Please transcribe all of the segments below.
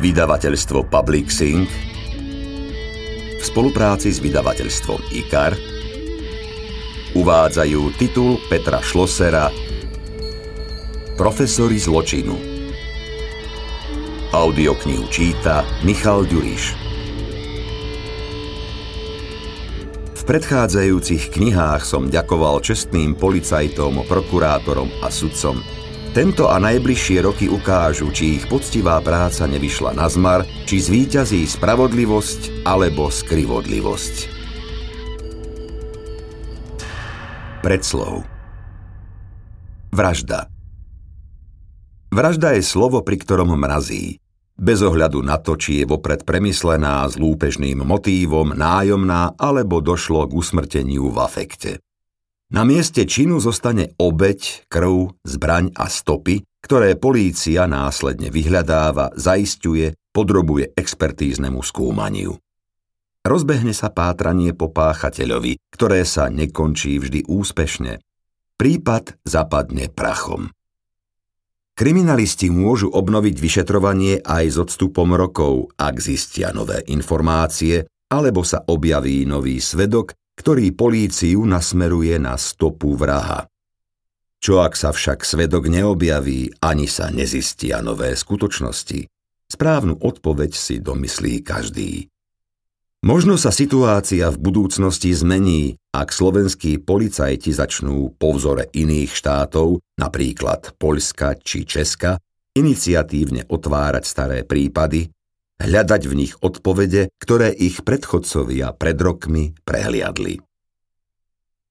Vydavateľstvo Public Sync v spolupráci s vydavateľstvom IKAR uvádzajú titul Petra Šlosera Profesori zločinu. Audioknihu číta Michal Ďuriš. V predchádzajúcich knihách som ďakoval čestným policajtom, prokurátorom a sudcom. Tento a najbližšie roky ukážu, či ich poctivá práca nevyšla na zmar, či zvíťazí spravodlivosť alebo skrivodlivosť. Predslov Vražda Vražda je slovo, pri ktorom mrazí. Bez ohľadu na to, či je vopred premyslená s lúpežným motívom, nájomná alebo došlo k usmrteniu v afekte. Na mieste činu zostane obeď, krv, zbraň a stopy, ktoré polícia následne vyhľadáva, zaistuje, podrobuje expertíznemu skúmaniu. Rozbehne sa pátranie po páchateľovi, ktoré sa nekončí vždy úspešne. Prípad zapadne prachom. Kriminalisti môžu obnoviť vyšetrovanie aj s odstupom rokov, ak zistia nové informácie, alebo sa objaví nový svedok, ktorý políciu nasmeruje na stopu vraha. Čo ak sa však svedok neobjaví, ani sa nezistia nové skutočnosti? Správnu odpoveď si domyslí každý. Možno sa situácia v budúcnosti zmení, ak slovenskí policajti začnú po vzore iných štátov, napríklad Poľska či Česka, iniciatívne otvárať staré prípady, hľadať v nich odpovede, ktoré ich predchodcovia pred rokmi prehliadli.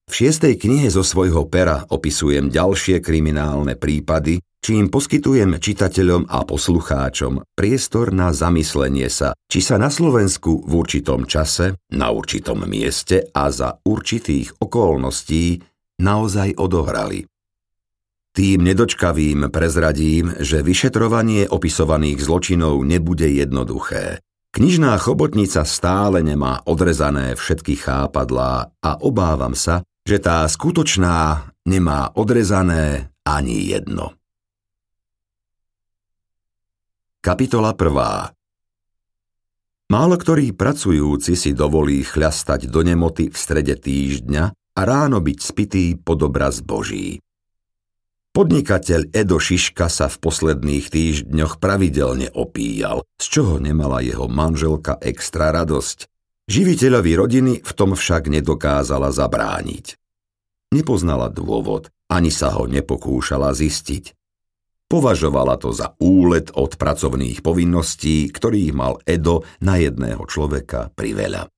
V šiestej knihe zo svojho pera opisujem ďalšie kriminálne prípady, čím poskytujem čitateľom a poslucháčom priestor na zamyslenie sa, či sa na Slovensku v určitom čase, na určitom mieste a za určitých okolností naozaj odohrali. Tým nedočkavým prezradím, že vyšetrovanie opisovaných zločinov nebude jednoduché. Knižná chobotnica stále nemá odrezané všetky chápadlá a obávam sa, že tá skutočná nemá odrezané ani jedno. Kapitola 1. Málo ktorý pracujúci si dovolí chľastať do nemoty v strede týždňa a ráno byť spitý pod obraz Boží. Podnikateľ Edo Šiška sa v posledných týždňoch pravidelne opíjal, z čoho nemala jeho manželka extra radosť. Živiteľovi rodiny v tom však nedokázala zabrániť. Nepoznala dôvod, ani sa ho nepokúšala zistiť. Považovala to za úlet od pracovných povinností, ktorých mal Edo na jedného človeka priveľa.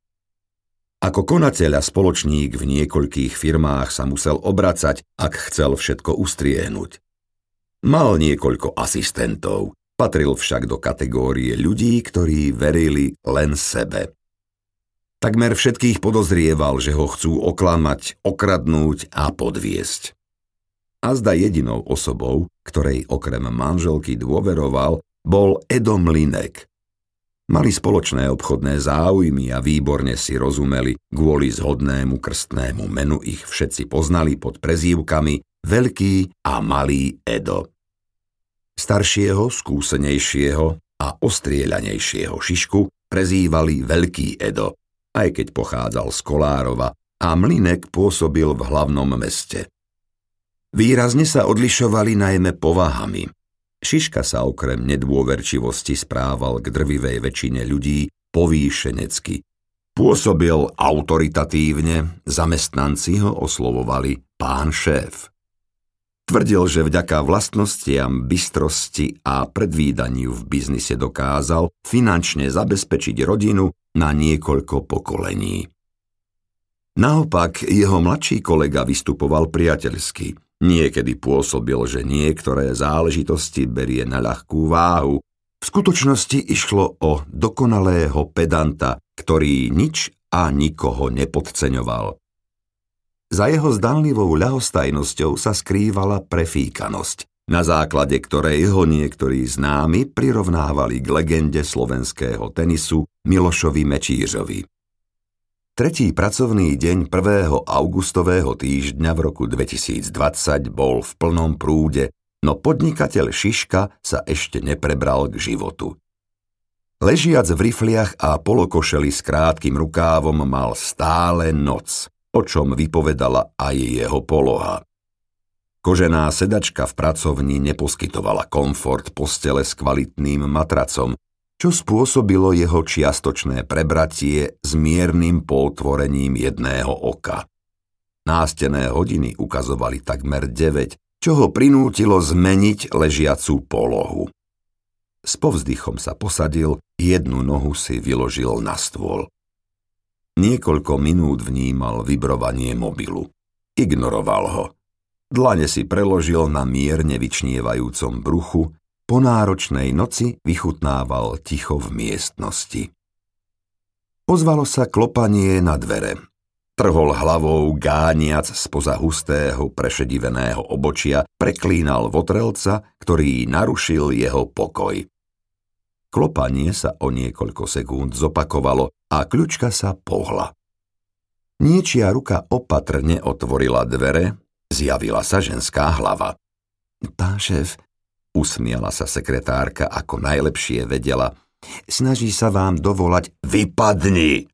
Ako konateľ a spoločník v niekoľkých firmách sa musel obracať, ak chcel všetko ustriehnúť. Mal niekoľko asistentov, patril však do kategórie ľudí, ktorí verili len sebe. Takmer všetkých podozrieval, že ho chcú oklamať, okradnúť a podviesť. A zda jedinou osobou, ktorej okrem manželky dôveroval, bol Edom Linek. Mali spoločné obchodné záujmy a výborne si rozumeli, kvôli zhodnému krstnému menu ich všetci poznali pod prezývkami Veľký a Malý Edo. Staršieho, skúsenejšieho a ostrieľanejšieho Šišku prezývali Veľký Edo – aj keď pochádzal z Kolárova a Mlinek pôsobil v hlavnom meste. Výrazne sa odlišovali najmä povahami. Šiška sa okrem nedôverčivosti správal k drvivej väčšine ľudí povýšenecky. Pôsobil autoritatívne, zamestnanci ho oslovovali pán šéf. Tvrdil, že vďaka vlastnostiam, bystrosti a predvídaniu v biznise dokázal finančne zabezpečiť rodinu na niekoľko pokolení. Naopak, jeho mladší kolega vystupoval priateľsky. Niekedy pôsobil, že niektoré záležitosti berie na ľahkú váhu. V skutočnosti išlo o dokonalého pedanta, ktorý nič a nikoho nepodceňoval. Za jeho zdánlivou ľahostajnosťou sa skrývala prefíkanosť, na základe ktorej ho niektorí známi prirovnávali k legende slovenského tenisu Milošovi Mečířovi. Tretí pracovný deň 1. augustového týždňa v roku 2020 bol v plnom prúde, no podnikateľ Šiška sa ešte neprebral k životu. Ležiac v rifliach a polokošeli s krátkým rukávom mal stále noc, o čom vypovedala aj jeho poloha. Kožená sedačka v pracovni neposkytovala komfort postele s kvalitným matracom, čo spôsobilo jeho čiastočné prebratie s miernym potvorením jedného oka. Nástené hodiny ukazovali takmer 9, čo ho prinútilo zmeniť ležiacú polohu. S povzdychom sa posadil, jednu nohu si vyložil na stôl. Niekoľko minút vnímal vibrovanie mobilu. Ignoroval ho. Dlane si preložil na mierne vyčnievajúcom bruchu, po náročnej noci vychutnával ticho v miestnosti. Ozvalo sa klopanie na dvere. Trhol hlavou gániac spoza hustého prešediveného obočia, preklínal votrelca, ktorý narušil jeho pokoj. Klopanie sa o niekoľko sekúnd zopakovalo a kľučka sa pohla. Niečia ruka opatrne otvorila dvere, zjavila sa ženská hlava. Pán šéf, usmiala sa sekretárka ako najlepšie vedela, snaží sa vám dovolať Vypadni!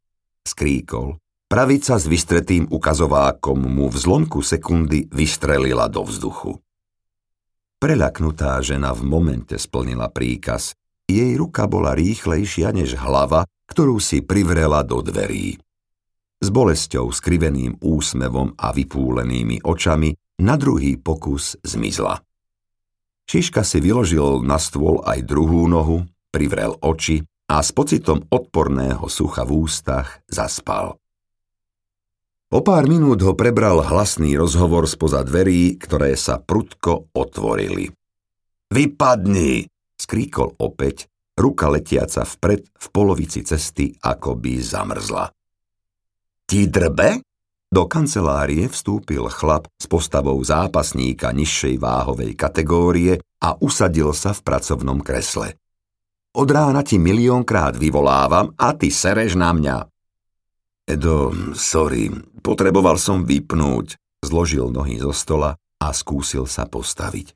skríkol. Pravica s vystretým ukazovákom mu v zlomku sekundy vystrelila do vzduchu. Preľaknutá žena v momente splnila príkaz jej ruka bola rýchlejšia než hlava, ktorú si privrela do dverí. S bolesťou, skriveným úsmevom a vypúlenými očami na druhý pokus zmizla. Šiška si vyložil na stôl aj druhú nohu, privrel oči a s pocitom odporného sucha v ústach zaspal. O pár minút ho prebral hlasný rozhovor spoza dverí, ktoré sa prudko otvorili. Vypadni, skríkol opäť, ruka letiaca vpred v polovici cesty, ako by zamrzla. Ti drbe? Do kancelárie vstúpil chlap s postavou zápasníka nižšej váhovej kategórie a usadil sa v pracovnom kresle. Od rána ti miliónkrát vyvolávam a ty sereš na mňa. Edo, sorry, potreboval som vypnúť. Zložil nohy zo stola a skúsil sa postaviť.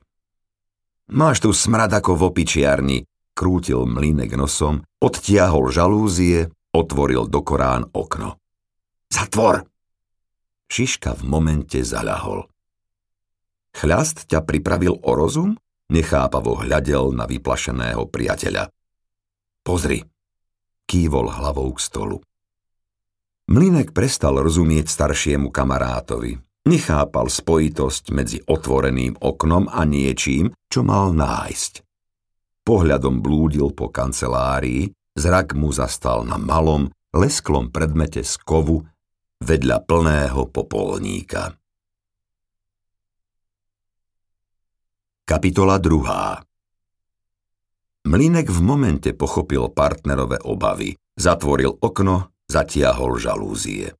Máš tu smrad ako v opičiarni, krútil mlínek nosom, odtiahol žalúzie, otvoril do Korán okno. Zatvor! Šiška v momente zaľahol. Chľast ťa pripravil o rozum? Nechápavo hľadel na vyplašeného priateľa. Pozri, kývol hlavou k stolu. Mlinek prestal rozumieť staršiemu kamarátovi. Nechápal spojitosť medzi otvoreným oknom a niečím, čo mal nájsť. Pohľadom blúdil po kancelárii, zrak mu zastal na malom, lesklom predmete z kovu vedľa plného popolníka. Kapitola 2. Mlinek v momente pochopil partnerové obavy, zatvoril okno, zatiahol žalúzie.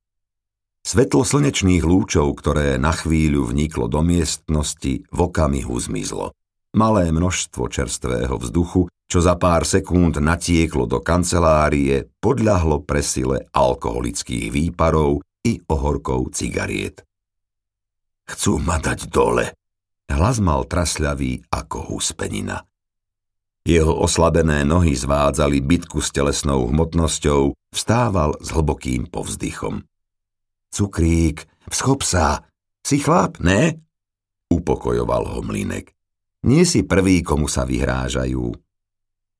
Svetlo slnečných lúčov, ktoré na chvíľu vniklo do miestnosti, v okamihu zmizlo. Malé množstvo čerstvého vzduchu, čo za pár sekúnd natieklo do kancelárie, podľahlo presile alkoholických výparov i ohorkov cigariet. Chcú ma dať dole. Hlas mal trasľavý ako huspenina. Jeho oslabené nohy zvádzali bitku s telesnou hmotnosťou, vstával s hlbokým povzdychom. Cukrík, vschop sa. Si chlap, ne? Upokojoval ho mlinek. Nie si prvý, komu sa vyhrážajú.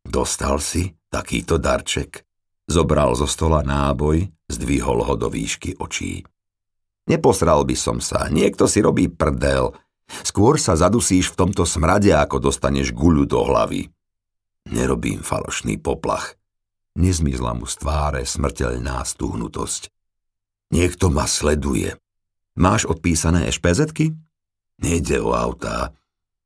Dostal si takýto darček. Zobral zo stola náboj, zdvihol ho do výšky očí. Neposral by som sa, niekto si robí prdel. Skôr sa zadusíš v tomto smrade, ako dostaneš guľu do hlavy. Nerobím falošný poplach. Nezmizla mu z tváre smrteľná stúhnutosť. Niekto ma sleduje. Máš odpísané ešpezetky? Nejde o autá.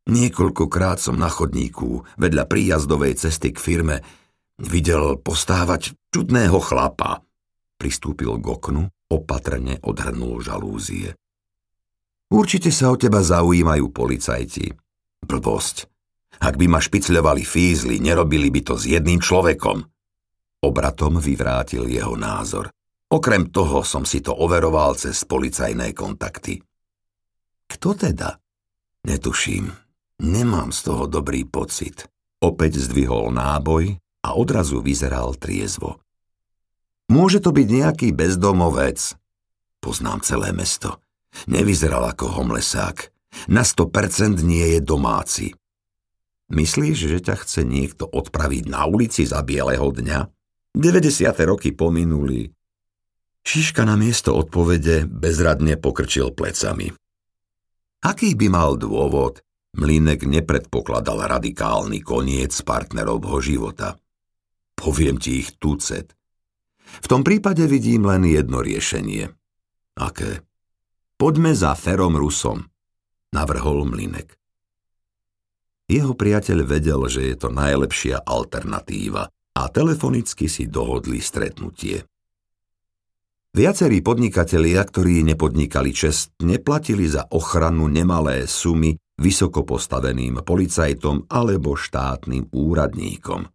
Niekoľkokrát som na chodníku vedľa príjazdovej cesty k firme videl postávať čudného chlapa. Pristúpil k oknu, opatrne odhrnul žalúzie. Určite sa o teba zaujímajú policajti. Blbosť. Ak by ma špicľovali fízli, nerobili by to s jedným človekom. Obratom vyvrátil jeho názor. Okrem toho som si to overoval cez policajné kontakty. Kto teda? Netuším. Nemám z toho dobrý pocit. Opäť zdvihol náboj a odrazu vyzeral triezvo. Môže to byť nejaký bezdomovec. Poznám celé mesto. Nevyzeral ako homlesák. Na 100% nie je domáci. Myslíš, že ťa chce niekto odpraviť na ulici za bieleho dňa? 90. roky pominuli. Šiška na miesto odpovede bezradne pokrčil plecami. Aký by mal dôvod? Mlinek nepredpokladal radikálny koniec partnerovho života. Poviem ti ich tucet. V tom prípade vidím len jedno riešenie. Aké? Poďme za Ferom Rusom, navrhol Mlinek. Jeho priateľ vedel, že je to najlepšia alternatíva a telefonicky si dohodli stretnutie. Viacerí podnikatelia, ktorí nepodnikali čest, neplatili za ochranu nemalé sumy vysoko postaveným policajtom alebo štátnym úradníkom.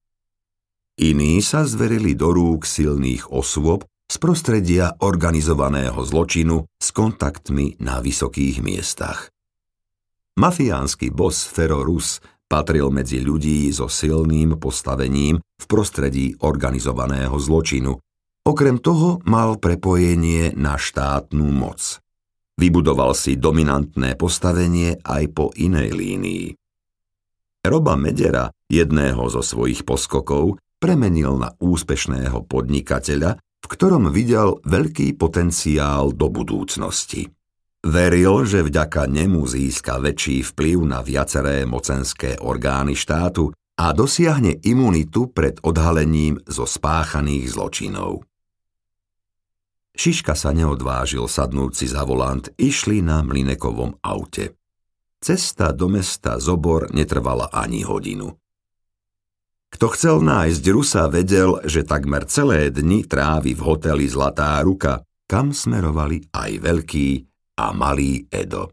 Iní sa zverili do rúk silných osôb z prostredia organizovaného zločinu s kontaktmi na vysokých miestach. Mafiánsky bos Ferorus patril medzi ľudí so silným postavením v prostredí organizovaného zločinu Okrem toho mal prepojenie na štátnu moc. Vybudoval si dominantné postavenie aj po inej línii. Roba Medera, jedného zo svojich poskokov, premenil na úspešného podnikateľa, v ktorom videl veľký potenciál do budúcnosti. Veril, že vďaka nemu získa väčší vplyv na viaceré mocenské orgány štátu a dosiahne imunitu pred odhalením zo spáchaných zločinov. Šiška sa neodvážil sadnúť si za volant, išli na mlinekovom aute. Cesta do mesta Zobor netrvala ani hodinu. Kto chcel nájsť Rusa, vedel, že takmer celé dni trávi v hoteli Zlatá ruka, kam smerovali aj veľký a malý Edo.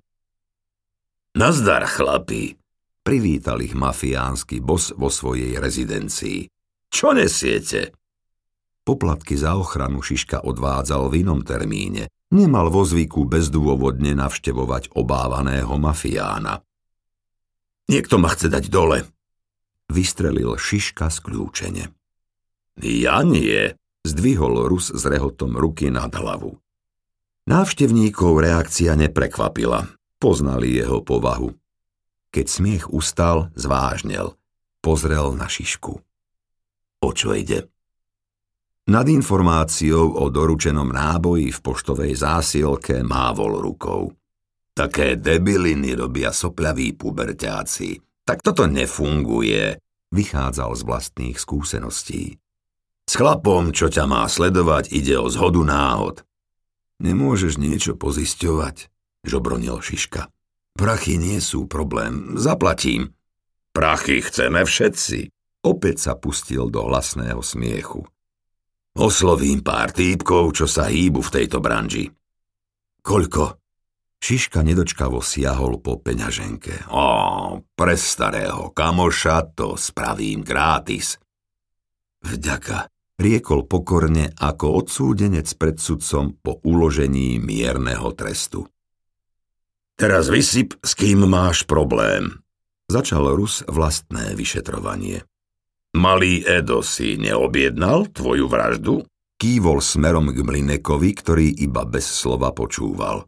Nazdar, chlapi, privítal ich mafiánsky bos vo svojej rezidencii. Čo nesiete? Poplatky za ochranu Šiška odvádzal v inom termíne. Nemal vo zvyku bezdôvodne navštevovať obávaného mafiána. Niekto ma chce dať dole. Vystrelil Šiška skľúčene. Ja nie, zdvihol Rus s rehotom ruky nad hlavu. Návštevníkov reakcia neprekvapila. Poznali jeho povahu. Keď smiech ustal, zvážnel. Pozrel na Šišku. O čo ide? Nad informáciou o doručenom náboji v poštovej zásielke mávol rukou. Také debiliny robia sopľaví puberťáci. Tak toto nefunguje, vychádzal z vlastných skúseností. S chlapom, čo ťa má sledovať, ide o zhodu náhod. Nemôžeš niečo pozisťovať, žobronil Šiška. Prachy nie sú problém, zaplatím. Prachy chceme všetci. Opäť sa pustil do hlasného smiechu. Oslovím pár týpkov, čo sa hýbu v tejto branži. Koľko? Šiška nedočkavo siahol po peňaženke. Ó, pre starého kamoša to spravím gratis. Vďaka, riekol pokorne ako odsúdenec pred sudcom po uložení mierneho trestu. Teraz vysyp, s kým máš problém. Začal Rus vlastné vyšetrovanie. Malý Edo si neobjednal tvoju vraždu? Kývol smerom k Mlinekovi, ktorý iba bez slova počúval.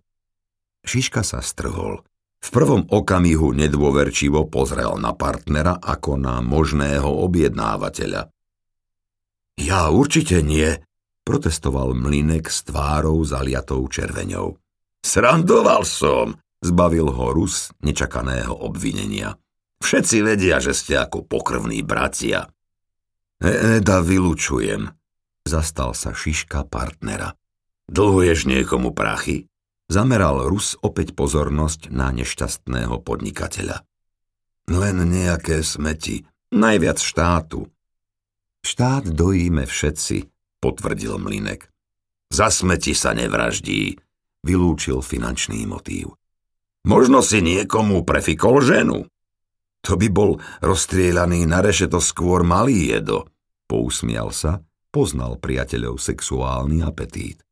Šiška sa strhol. V prvom okamihu nedôverčivo pozrel na partnera ako na možného objednávateľa. Ja určite nie, protestoval Mlinek s tvárou zaliatou červeňou. Srandoval som, zbavil ho Rus nečakaného obvinenia. Všetci vedia, že ste ako pokrvní bratia. Eda vylučujem, zastal sa Šiška partnera. Dlhuješ niekomu prachy? Zameral Rus opäť pozornosť na nešťastného podnikateľa. Len nejaké smeti, najviac štátu. Štát dojíme všetci, potvrdil Mlinek. Za smeti sa nevraždí, vylúčil finančný motív. Možno si niekomu prefikol ženu. To by bol rozstrieľaný na rešeto skôr malý jedo. Pousmial sa, poznal priateľov sexuálny apetít.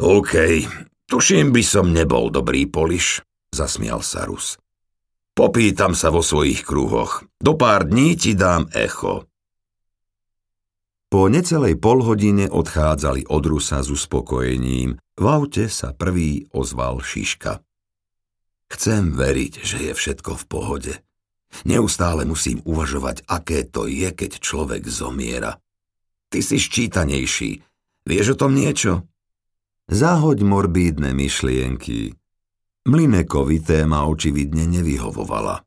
OK, tuším by som nebol dobrý poliš, zasmial sa Rus. Popýtam sa vo svojich kruhoch. Do pár dní ti dám echo. Po necelej polhodine odchádzali od Rusa s uspokojením. V aute sa prvý ozval Šiška. Chcem veriť, že je všetko v pohode. Neustále musím uvažovať, aké to je, keď človek zomiera. Ty si ščítanejší. Vieš o tom niečo? Zahoď morbídne myšlienky. Mlinekovi téma očividne nevyhovovala.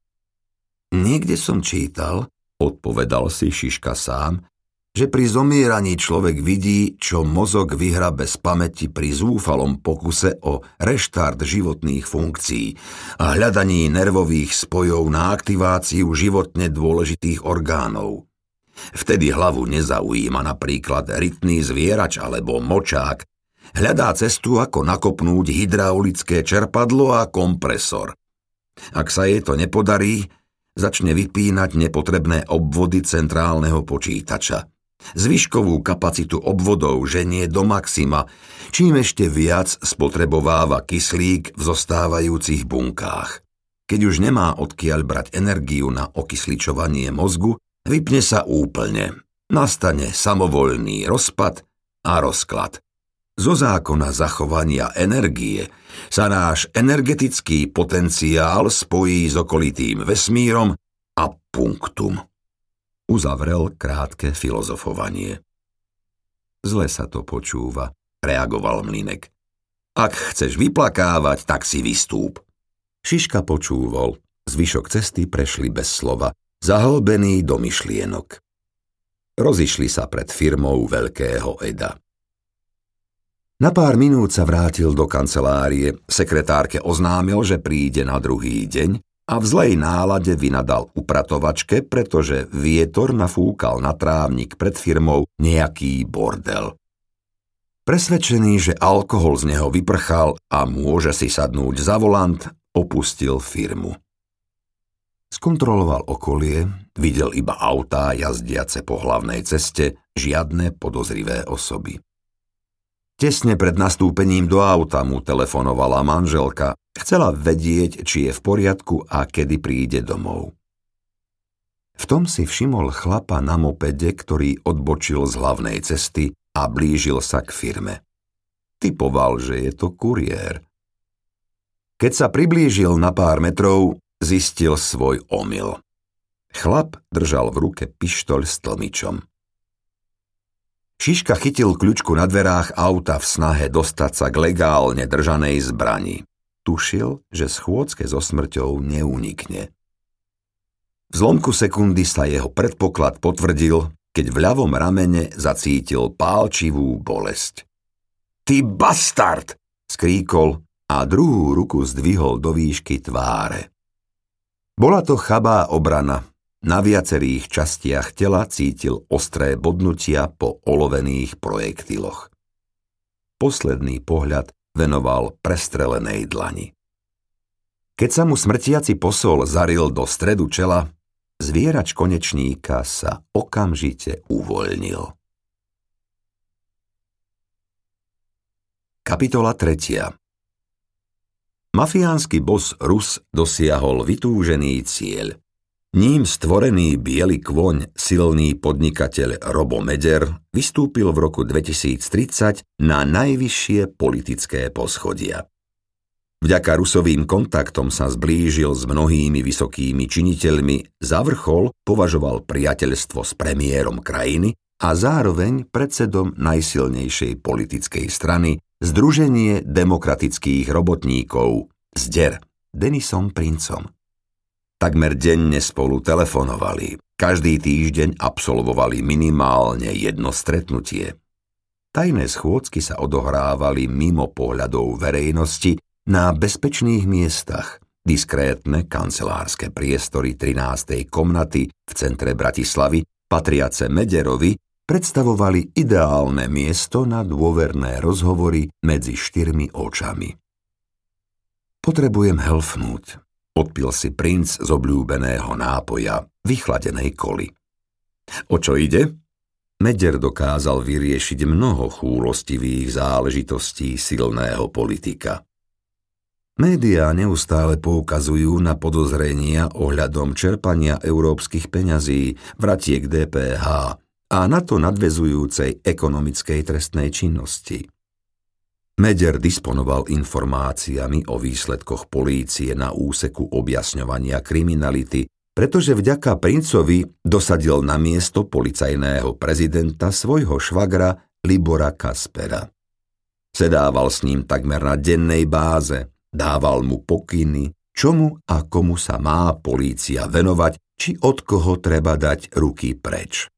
Niekde som čítal, odpovedal si Šiška sám, že pri zomieraní človek vidí, čo mozog vyhra bez pamäti pri zúfalom pokuse o reštart životných funkcií a hľadaní nervových spojov na aktiváciu životne dôležitých orgánov. Vtedy hlavu nezaujíma napríklad rytný zvierač alebo močák, hľadá cestu, ako nakopnúť hydraulické čerpadlo a kompresor. Ak sa jej to nepodarí, začne vypínať nepotrebné obvody centrálneho počítača – Zvyškovú kapacitu obvodov ženie do maxima, čím ešte viac spotrebováva kyslík v zostávajúcich bunkách. Keď už nemá odkiaľ brať energiu na okysličovanie mozgu, vypne sa úplne. Nastane samovolný rozpad a rozklad. Zo zákona zachovania energie sa náš energetický potenciál spojí s okolitým vesmírom a punktum uzavrel krátke filozofovanie. Zle sa to počúva, reagoval Mlinek. Ak chceš vyplakávať, tak si vystúp. Šiška počúval, zvyšok cesty prešli bez slova, zahlbený do myšlienok. Rozišli sa pred firmou veľkého Eda. Na pár minút sa vrátil do kancelárie, sekretárke oznámil, že príde na druhý deň a v zlej nálade vynadal upratovačke, pretože vietor nafúkal na trávnik pred firmou nejaký bordel. Presvedčený, že alkohol z neho vyprchal a môže si sadnúť za volant, opustil firmu. Skontroloval okolie, videl iba autá jazdiace po hlavnej ceste, žiadne podozrivé osoby. Tesne pred nastúpením do auta mu telefonovala manželka. Chcela vedieť, či je v poriadku a kedy príde domov. V tom si všimol chlapa na mopede, ktorý odbočil z hlavnej cesty a blížil sa k firme. Typoval, že je to kuriér. Keď sa priblížil na pár metrov, zistil svoj omyl. Chlap držal v ruke pištoľ s tlmičom. Šiška chytil kľučku na dverách auta v snahe dostať sa k legálne držanej zbrani. Tušil, že schôdzke so smrťou neunikne. V zlomku sekundy sa jeho predpoklad potvrdil, keď v ľavom ramene zacítil pálčivú bolesť. Ty bastard! skríkol a druhú ruku zdvihol do výšky tváre. Bola to chabá obrana, na viacerých častiach tela cítil ostré bodnutia po olovených projektiloch. Posledný pohľad venoval prestrelenej dlani. Keď sa mu smrtiaci posol zaril do stredu čela, zvierač konečníka sa okamžite uvoľnil. Kapitola 3. Mafiánsky bos Rus dosiahol vytúžený cieľ – ním stvorený biely kvoň, silný podnikateľ Robo Meder vystúpil v roku 2030 na najvyššie politické poschodia. Vďaka rusovým kontaktom sa zblížil s mnohými vysokými činiteľmi, za vrchol považoval priateľstvo s premiérom krajiny a zároveň predsedom najsilnejšej politickej strany Združenie demokratických robotníkov, ZDER, Denisom Princom. Takmer denne spolu telefonovali. Každý týždeň absolvovali minimálne jedno stretnutie. Tajné schôdzky sa odohrávali mimo pohľadov verejnosti na bezpečných miestach. Diskrétne kancelárske priestory 13. komnaty v centre Bratislavy, patriace Mederovi, predstavovali ideálne miesto na dôverné rozhovory medzi štyrmi očami. Potrebujem helfnúť, Odpil si princ z obľúbeného nápoja, vychladenej koli. O čo ide? Meder dokázal vyriešiť mnoho chúlostivých záležitostí silného politika. Média neustále poukazujú na podozrenia ohľadom čerpania európskych peňazí, vratiek DPH a na to nadvezujúcej ekonomickej trestnej činnosti. Meder disponoval informáciami o výsledkoch polície na úseku objasňovania kriminality, pretože vďaka princovi dosadil na miesto policajného prezidenta svojho švagra Libora Kaspera. Sedával s ním takmer na dennej báze, dával mu pokyny, čomu a komu sa má polícia venovať, či od koho treba dať ruky preč.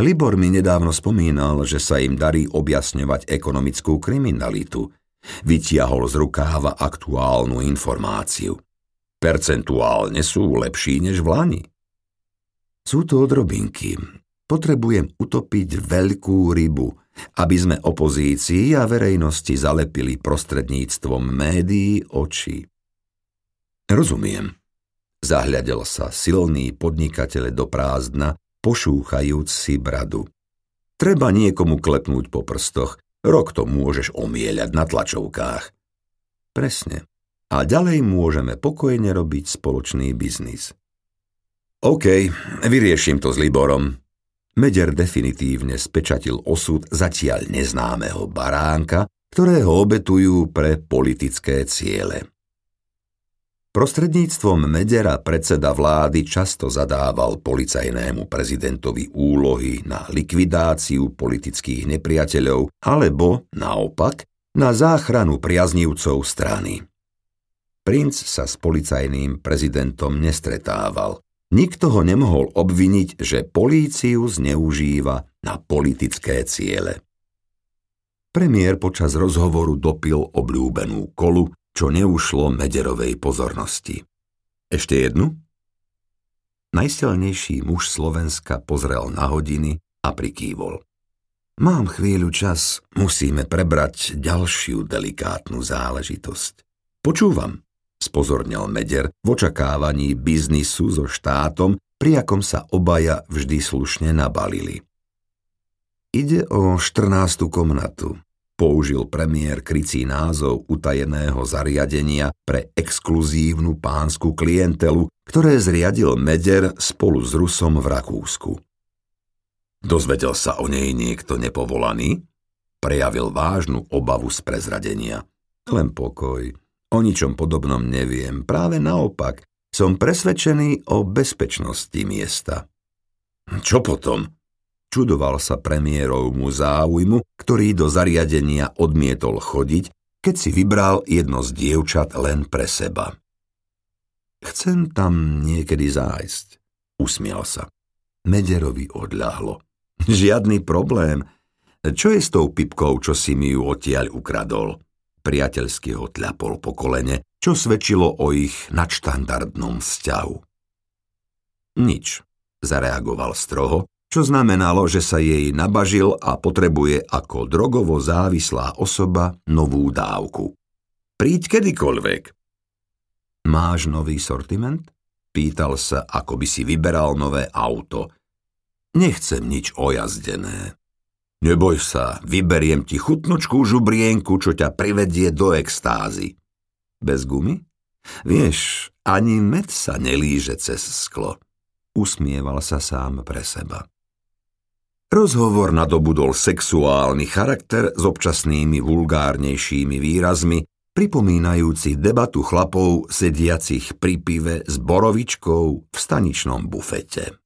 Libor mi nedávno spomínal, že sa im darí objasňovať ekonomickú kriminalitu. Vytiahol z rukáva aktuálnu informáciu. Percentuálne sú lepší než v Lani. Sú to odrobinky. Potrebujem utopiť veľkú rybu, aby sme opozícii a verejnosti zalepili prostredníctvom médií oči. Rozumiem. Zahľadel sa silný podnikateľ do prázdna pošúchajúc si bradu. Treba niekomu klepnúť po prstoch, rok to môžeš omieľať na tlačovkách. Presne. A ďalej môžeme pokojne robiť spoločný biznis. OK, vyrieším to s Liborom. Meder definitívne spečatil osud zatiaľ neznámeho baránka, ktorého obetujú pre politické ciele. Prostredníctvom Medera predseda vlády často zadával policajnému prezidentovi úlohy na likvidáciu politických nepriateľov alebo, naopak, na záchranu priaznívcov strany. Princ sa s policajným prezidentom nestretával. Nikto ho nemohol obviniť, že políciu zneužíva na politické ciele. Premiér počas rozhovoru dopil obľúbenú kolu čo neušlo Mederovej pozornosti. Ešte jednu? Najsilnejší muž Slovenska pozrel na hodiny a prikývol. Mám chvíľu čas, musíme prebrať ďalšiu delikátnu záležitosť. Počúvam, spozornil Meder v očakávaní biznisu so štátom, pri akom sa obaja vždy slušne nabalili. Ide o 14. komnatu použil premiér krycí názov utajeného zariadenia pre exkluzívnu pánsku klientelu, ktoré zriadil Meder spolu s Rusom v Rakúsku. Dozvedel sa o nej niekto nepovolaný? Prejavil vážnu obavu z prezradenia. Len pokoj. O ničom podobnom neviem. Práve naopak. Som presvedčený o bezpečnosti miesta. Čo potom? Čudoval sa premiérovmu záujmu, ktorý do zariadenia odmietol chodiť, keď si vybral jedno z dievčat len pre seba. Chcem tam niekedy zájsť, usmial sa. Mederovi odľahlo. Žiadny problém. Čo je s tou pipkou, čo si mi ju odtiaľ ukradol? Priateľsky ho tľapol po kolene, čo svedčilo o ich nadštandardnom vzťahu. Nič, zareagoval stroho čo znamenalo, že sa jej nabažil a potrebuje ako drogovo závislá osoba novú dávku. Príď kedykoľvek. Máš nový sortiment? Pýtal sa, ako by si vyberal nové auto. Nechcem nič ojazdené. Neboj sa, vyberiem ti chutnočkú žubrienku, čo ťa privedie do extázy. Bez gumy? Vieš, ani med sa nelíže cez sklo. Usmieval sa sám pre seba. Rozhovor nadobudol sexuálny charakter s občasnými vulgárnejšími výrazmi, pripomínajúci debatu chlapov sediacich pri pive s borovičkou v staničnom bufete.